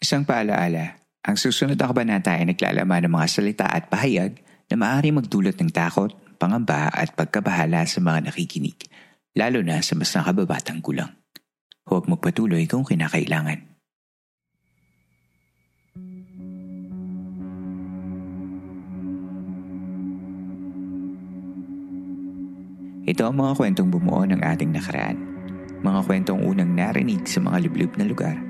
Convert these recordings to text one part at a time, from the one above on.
Isang paalaala, ang susunod na kabanata ay naglalaman ng mga salita at pahayag na maaari magdulot ng takot, pangamba at pagkabahala sa mga nakikinig, lalo na sa mas nakababatang gulang. Huwag magpatuloy kung kinakailangan. Ito ang mga kwentong bumuo ng ating nakaraan. Mga kwentong unang narinig sa mga liblib na lugar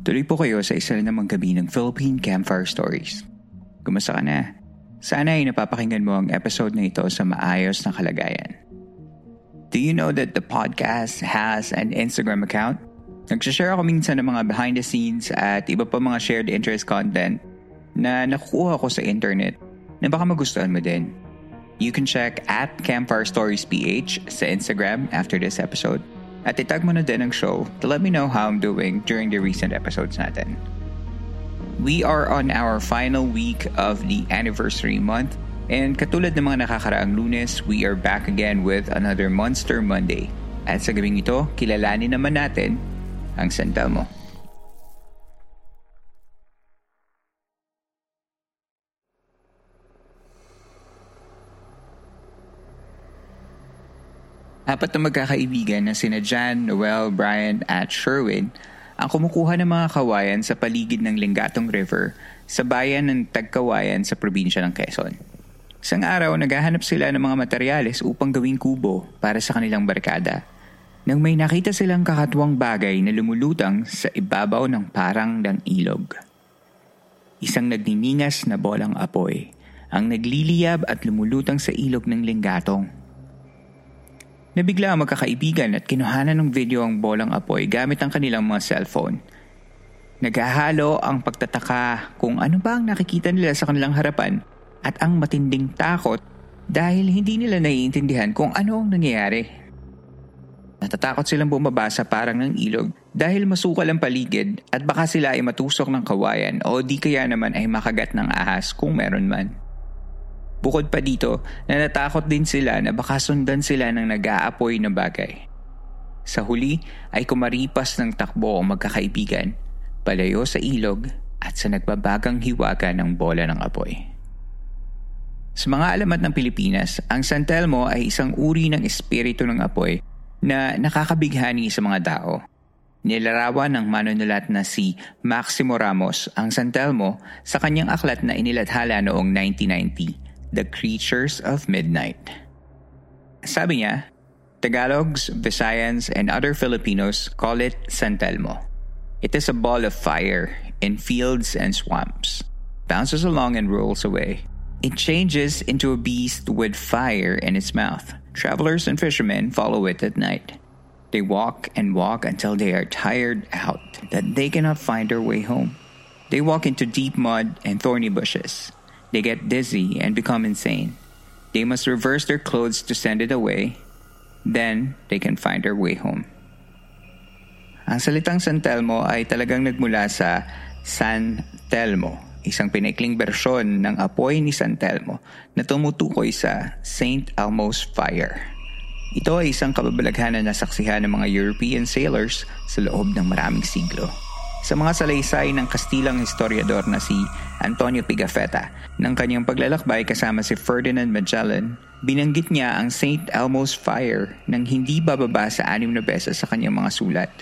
Tuloy po kayo sa isa na namang gabi ng Philippine Campfire Stories. Kumusta ka na? Sana ay napapakinggan mo ang episode na ito sa maayos na kalagayan. Do you know that the podcast has an Instagram account? Nagsashare ako minsan ng mga behind the scenes at iba pa mga shared interest content na nakukuha ko sa internet na baka magustuhan mo din. You can check at Campfire Stories PH sa Instagram after this episode. At itag mo na din ang show to let me know how I'm doing during the recent episodes natin. We are on our final week of the anniversary month and katulad ng mga nakakaraang lunes, we are back again with another Monster Monday. At sa gabing ito, kilalanin naman natin ang San Telmo. Apat na magkakaibigan na sina Jan, Noel, Brian at Sherwin ang kumukuha ng mga kawayan sa paligid ng Lingatong River sa bayan ng Tagkawayan sa probinsya ng Quezon. Isang araw, naghahanap sila ng mga materyales upang gawing kubo para sa kanilang barkada. Nang may nakita silang kakatwang bagay na lumulutang sa ibabaw ng parang ng ilog. Isang nagniningas na bolang apoy ang nagliliyab at lumulutang sa ilog ng linggatong. Nabigla ang magkakaibigan at kinuhanan ng video ang bolang apoy gamit ang kanilang mga cellphone. Naghahalo ang pagtataka kung ano ba ang nakikita nila sa kanilang harapan at ang matinding takot dahil hindi nila naiintindihan kung ano ang nangyayari. Natatakot silang bumaba sa parang ng ilog dahil masukal ang paligid at baka sila ay matusok ng kawayan o di kaya naman ay makagat ng ahas kung meron man. Bukod pa dito, nanatakot din sila na baka sundan sila ng nag-aapoy na bagay. Sa huli ay kumaripas ng takbo ang magkakaibigan, palayo sa ilog at sa nagbabagang hiwaga ng bola ng apoy. Sa mga alamat ng Pilipinas, ang San Telmo ay isang uri ng espiritu ng apoy na nakakabighani sa mga tao. Nilarawan ng manunulat na si Maximo Ramos ang San Telmo sa kanyang aklat na inilathala noong 1990 The Creatures of Midnight. Sabi niya, Tagalogs, Visayans, and other Filipinos call it San Telmo. It is a ball of fire in fields and swamps, bounces along and rolls away. It changes into a beast with fire in its mouth. Travelers and fishermen follow it at night. They walk and walk until they are tired out that they cannot find their way home. They walk into deep mud and thorny bushes. They get dizzy and become insane. They must reverse their clothes to send it away. Then, they can find their way home. Ang salitang San Telmo ay talagang nagmula sa San Telmo, isang pinaikling bersyon ng apoy ni San Telmo na tumutukoy sa St. Elmo's Fire. Ito ay isang kababalaghan na nasaksihan ng mga European sailors sa loob ng maraming siglo. Sa mga salaysay ng Kastilang historiador na si Antonio Pigafetta. Ng kanyang paglalakbay kasama si Ferdinand Magellan, binanggit niya ang St. Elmo's Fire nang hindi bababa sa anim na beses sa kanyang mga sulat.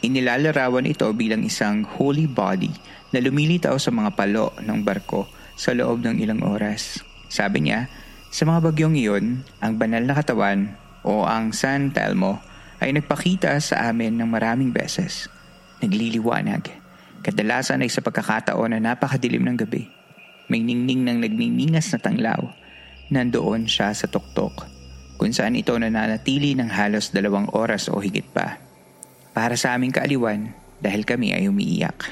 Inilalarawan ito bilang isang holy body na lumilitaw sa mga palo ng barko sa loob ng ilang oras. Sabi niya, sa mga bagyong iyon, ang banal na katawan o ang San Telmo ay nagpakita sa amin ng maraming beses – nagliliwanag. Kadalasan ay sa pagkakataon na napakadilim ng gabi. May ningning ng nagniningas na tanglaw. Nandoon siya sa tuktok, kung saan ito nananatili ng halos dalawang oras o higit pa. Para sa aming kaaliwan, dahil kami ay umiiyak.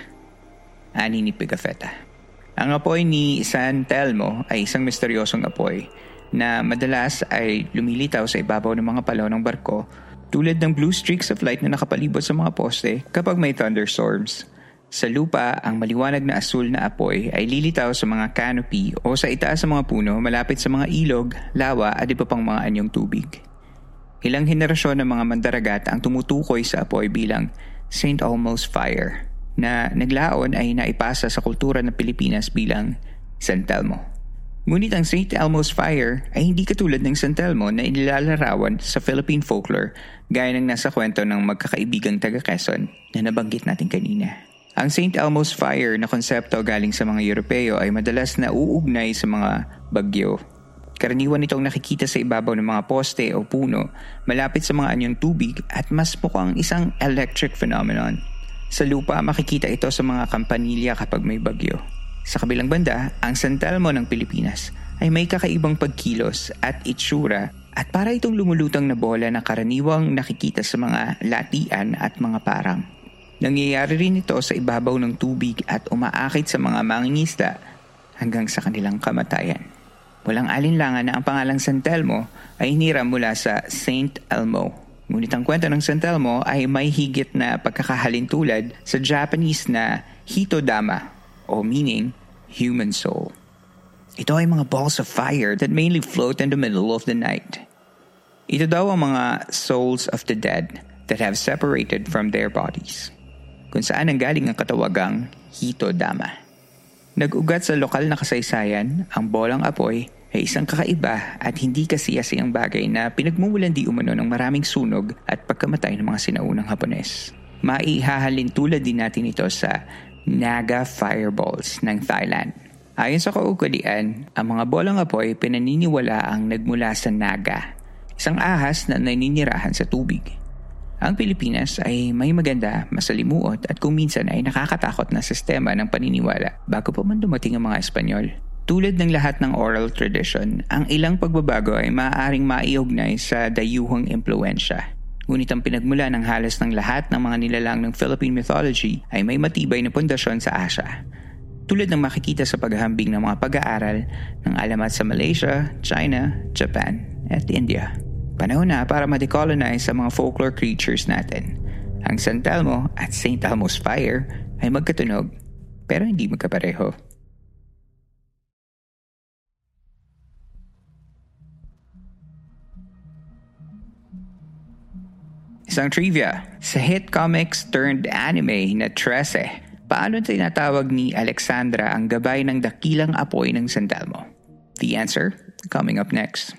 Ani ni Pigafetta. Ang apoy ni San Telmo ay isang misteryosong apoy na madalas ay lumilitaw sa ibabaw ng mga palaw ng barko tulad ng blue streaks of light na nakapalibot sa mga poste kapag may thunderstorms. Sa lupa, ang maliwanag na asul na apoy ay lilitaw sa mga canopy o sa itaas sa mga puno malapit sa mga ilog, lawa at iba pang mga anyong tubig. Ilang henerasyon ng mga mandaragat ang tumutukoy sa apoy bilang St. Elmo's Fire na naglaon ay naipasa sa kultura ng Pilipinas bilang San Telmo. Ngunit ang St. Elmo's Fire ay hindi katulad ng San Telmo na inilalarawan sa Philippine folklore gaya ng nasa kwento ng magkakaibigang taga Quezon na nabanggit natin kanina. Ang St. Elmo's Fire na konsepto galing sa mga Europeo ay madalas na uugnay sa mga bagyo. Karaniwan itong nakikita sa ibabaw ng mga poste o puno malapit sa mga anyong tubig at mas mukhang isang electric phenomenon. Sa lupa makikita ito sa mga kampanilya kapag may bagyo. Sa kabilang banda, ang San Telmo ng Pilipinas ay may kakaibang pagkilos at itsura at para itong lumulutang na bola na karaniwang nakikita sa mga latian at mga parang. Nangyayari rin ito sa ibabaw ng tubig at umaakit sa mga mangingisda hanggang sa kanilang kamatayan. Walang alinlangan na ang pangalang San Telmo ay hiniram mula sa Saint Elmo. Ngunit ang kwento ng San Telmo ay may higit na pagkakahalintulad sa Japanese na Hitodama o meaning human soul. Ito ay mga balls of fire that mainly float in the middle of the night. Ito daw ang mga souls of the dead that have separated from their bodies, kung saan ang galing ang katawagang Hito Dama. Nag-ugat sa lokal na kasaysayan, ang bolang apoy ay isang kakaiba at hindi kasiyasiyang bagay na pinagmumulan di umano ng maraming sunog at pagkamatay ng mga sinaunang Hapones. Maihahalin tulad din natin ito sa Naga Fireballs ng Thailand. Ayon sa kaugalian, ang mga bolang apoy pinaniniwala ang nagmula sa Naga, isang ahas na naninirahan sa tubig. Ang Pilipinas ay may maganda, masalimuot at kung minsan ay nakakatakot na sistema ng paniniwala bago pa man dumating ang mga Espanyol. Tulad ng lahat ng oral tradition, ang ilang pagbabago ay maaaring maiugnay sa dayuhang impluensya Ngunit ang pinagmula ng halos ng lahat ng mga nilalang ng Philippine mythology ay may matibay na pundasyon sa Asia. Tulad ng makikita sa paghahambing ng mga pag-aaral ng alamat sa Malaysia, China, Japan, at India. Panahon na para ma-decolonize sa mga folklore creatures natin. Ang San Telmo at St. Elmo's Fire ay magkatunog pero hindi magkapareho. Isang trivia, sa hit comics turned anime na Trese, paano tinatawag ni Alexandra ang gabay ng dakilang apoy ng Sandelmo? The answer, coming up next.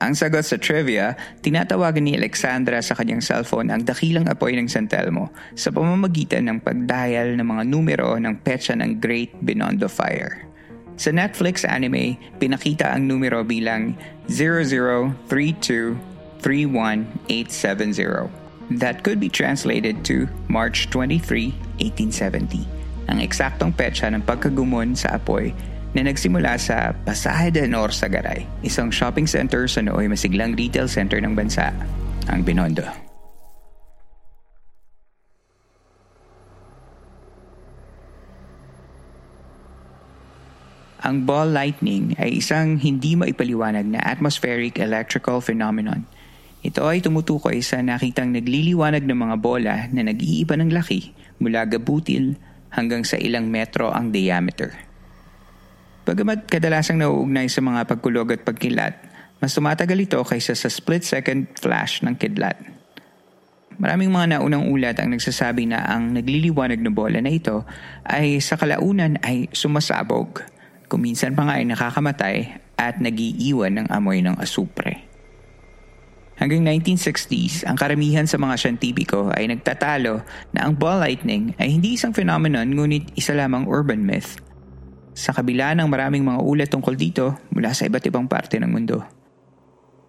Ang sagot sa trivia, tinatawagan ni Alexandra sa kanyang cellphone ang dakilang apoy ng San Telmo sa pamamagitan ng pagdial ng mga numero ng petsa ng Great Binondo Fire. Sa Netflix anime, pinakita ang numero bilang 0032318770. That could be translated to March 23, 1870. Ang eksaktong petsa ng pagkagumon sa apoy na nagsimula sa Pasaje de Nor Sagaray, isang shopping center sa nooy masiglang retail center ng bansa, ang Binondo. Ang ball lightning ay isang hindi maipaliwanag na atmospheric electrical phenomenon. Ito ay tumutukoy sa nakitang nagliliwanag ng mga bola na nag-iiba ng laki mula gabutil hanggang sa ilang metro ang diameter. Bagamat kadalasang nauugnay sa mga pagkulog at pagkilat, mas tumatagal ito kaysa sa split-second flash ng kidlat. Maraming mga naunang ulat ang nagsasabi na ang nagliliwanag na bola na ito ay sa kalaunan ay sumasabog – Kuminsan pa nga ay nakakamatay at nagiiwan ng amoy ng asupre. Hanggang 1960s, ang karamihan sa mga siyentipiko ay nagtatalo na ang ball lightning ay hindi isang phenomenon ngunit isa lamang urban myth. Sa kabila ng maraming mga ulat tungkol dito mula sa iba't ibang parte ng mundo.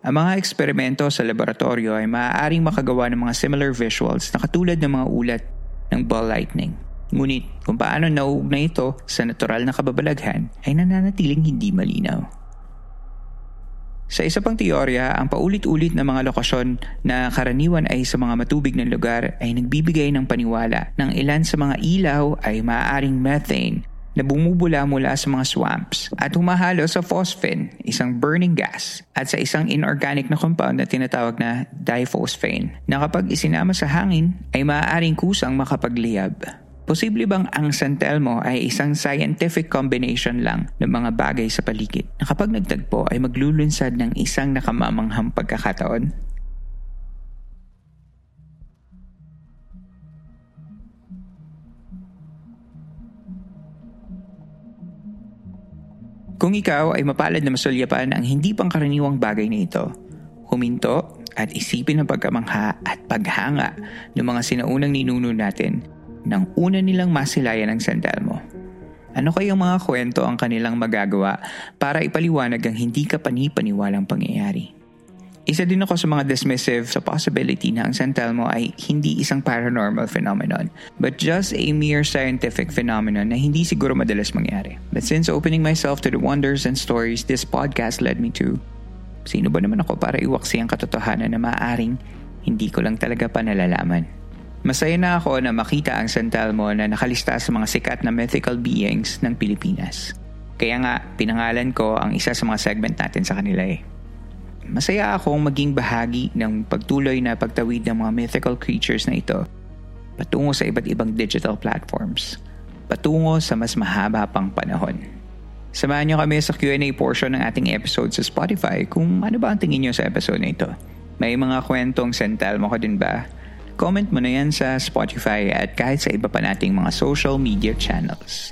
Ang mga eksperimento sa laboratorio ay maaaring makagawa ng mga similar visuals na katulad ng mga ulat ng ball lightning. Ngunit kung paano nauugnay ito sa natural na kababalaghan ay nananatiling hindi malinaw. Sa isa pang teorya, ang paulit-ulit na mga lokasyon na karaniwan ay sa mga matubig na lugar ay nagbibigay ng paniwala ng ilan sa mga ilaw ay maaaring methane na bumubula mula sa mga swamps at humahalo sa phosphine, isang burning gas, at sa isang inorganic na compound na tinatawag na diphosphane na kapag isinama sa hangin ay maaaring kusang makapagliyab. Posible bang ang San Telmo ay isang scientific combination lang ng mga bagay sa paligid na kapag nagtagpo ay maglulunsad ng isang nakamamanghang pagkakataon? Kung ikaw ay mapalad na masulyapan ang hindi pangkaraniwang bagay na ito, huminto at isipin ang pagkamangha at paghanga ng mga sinaunang ninuno natin nang una nilang masilayan ang sandal mo. Ano kayang mga kwento ang kanilang magagawa para ipaliwanag ang hindi ka panipaniwalang pangyayari? Isa din ako sa mga dismissive sa possibility na ang San Telmo ay hindi isang paranormal phenomenon, but just a mere scientific phenomenon na hindi siguro madalas mangyari. But since opening myself to the wonders and stories this podcast led me to, sino ba naman ako para iwaksi ang katotohanan na maaaring hindi ko lang talaga pa nalalaman? Masaya na ako na makita ang San Telmo na nakalista sa mga sikat na mythical beings ng Pilipinas. Kaya nga, pinangalan ko ang isa sa mga segment natin sa kanila eh. Masaya akong maging bahagi ng pagtuloy na pagtawid ng mga mythical creatures na ito patungo sa iba't ibang digital platforms, patungo sa mas mahaba pang panahon. Samahan niyo kami sa Q&A portion ng ating episode sa Spotify kung ano ba ang tingin niyo sa episode na ito. May mga kwentong San Telmo ko din ba? Comment mo na yan sa Spotify at kahit sa iba pa nating mga social media channels.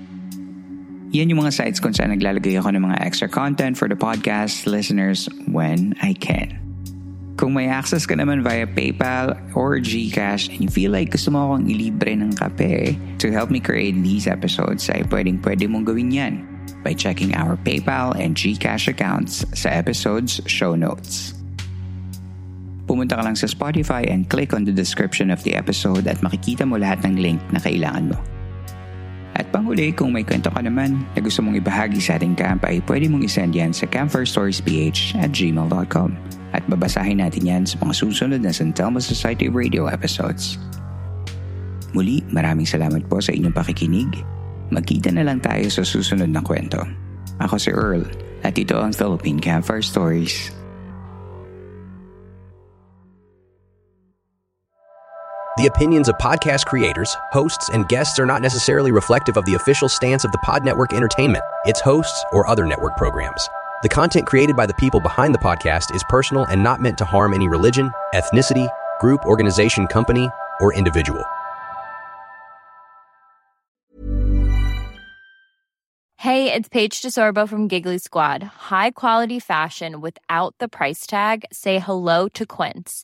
Yan yung mga sites kung saan naglalagay ako ng mga extra content for the podcast listeners when I can. Kung may access ka naman via PayPal or GCash and you feel like gusto mo akong ilibre ng kape to help me create these episodes ay pwedeng pwede mong gawin yan by checking our PayPal and GCash accounts sa episode's show notes. Pumunta ka lang sa Spotify and click on the description of the episode at makikita mo lahat ng link na kailangan mo. At panghuli, kung may kwento ka naman na gusto mong ibahagi sa ating camp ay pwede mong isend yan sa campfirestoriesph at gmail.com at babasahin natin yan sa mga susunod na San Telmo Society Radio episodes. Muli, maraming salamat po sa inyong pakikinig Magkita na lang tayo sa susunod na kwento. Ako si Earl at ito ang Philippine Campfire Stories. The opinions of podcast creators, hosts, and guests are not necessarily reflective of the official stance of the Pod Network Entertainment, its hosts, or other network programs. The content created by the people behind the podcast is personal and not meant to harm any religion, ethnicity, group, organization, company, or individual. Hey, it's Paige DeSorbo from Giggly Squad. High quality fashion without the price tag? Say hello to Quince.